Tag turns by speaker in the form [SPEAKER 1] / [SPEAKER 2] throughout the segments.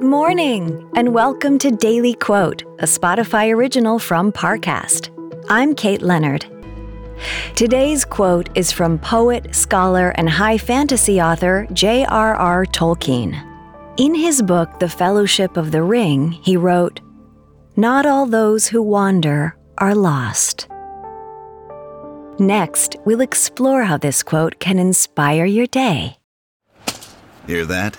[SPEAKER 1] Good morning, and welcome to Daily Quote, a Spotify original from Parcast. I'm Kate Leonard. Today's quote is from poet, scholar, and high fantasy author J.R.R. Tolkien. In his book, The Fellowship of the Ring, he wrote, Not all those who wander are lost. Next, we'll explore how this quote can inspire your day.
[SPEAKER 2] Hear that?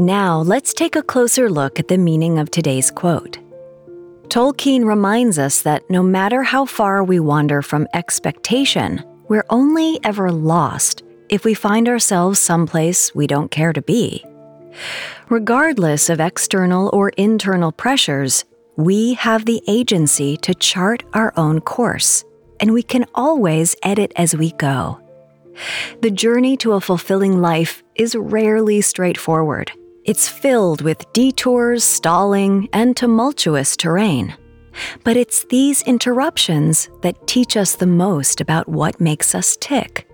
[SPEAKER 1] Now, let's take a closer look at the meaning of today's quote. Tolkien reminds us that no matter how far we wander from expectation, we're only ever lost if we find ourselves someplace we don't care to be. Regardless of external or internal pressures, we have the agency to chart our own course, and we can always edit as we go. The journey to a fulfilling life is rarely straightforward. It's filled with detours, stalling, and tumultuous terrain. But it's these interruptions that teach us the most about what makes us tick.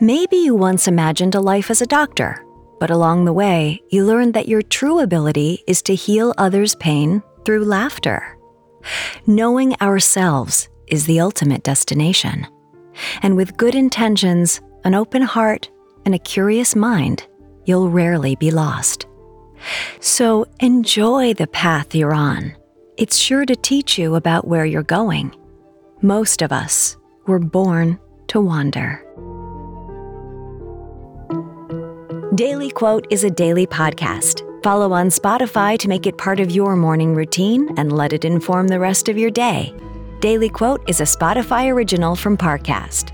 [SPEAKER 1] Maybe you once imagined a life as a doctor, but along the way, you learned that your true ability is to heal others' pain through laughter. Knowing ourselves is the ultimate destination. And with good intentions, an open heart, and a curious mind, you'll rarely be lost. So enjoy the path you're on. It's sure to teach you about where you're going. Most of us were born to wander. Daily Quote is a daily podcast. Follow on Spotify to make it part of your morning routine and let it inform the rest of your day. Daily Quote is a Spotify original from Parcast.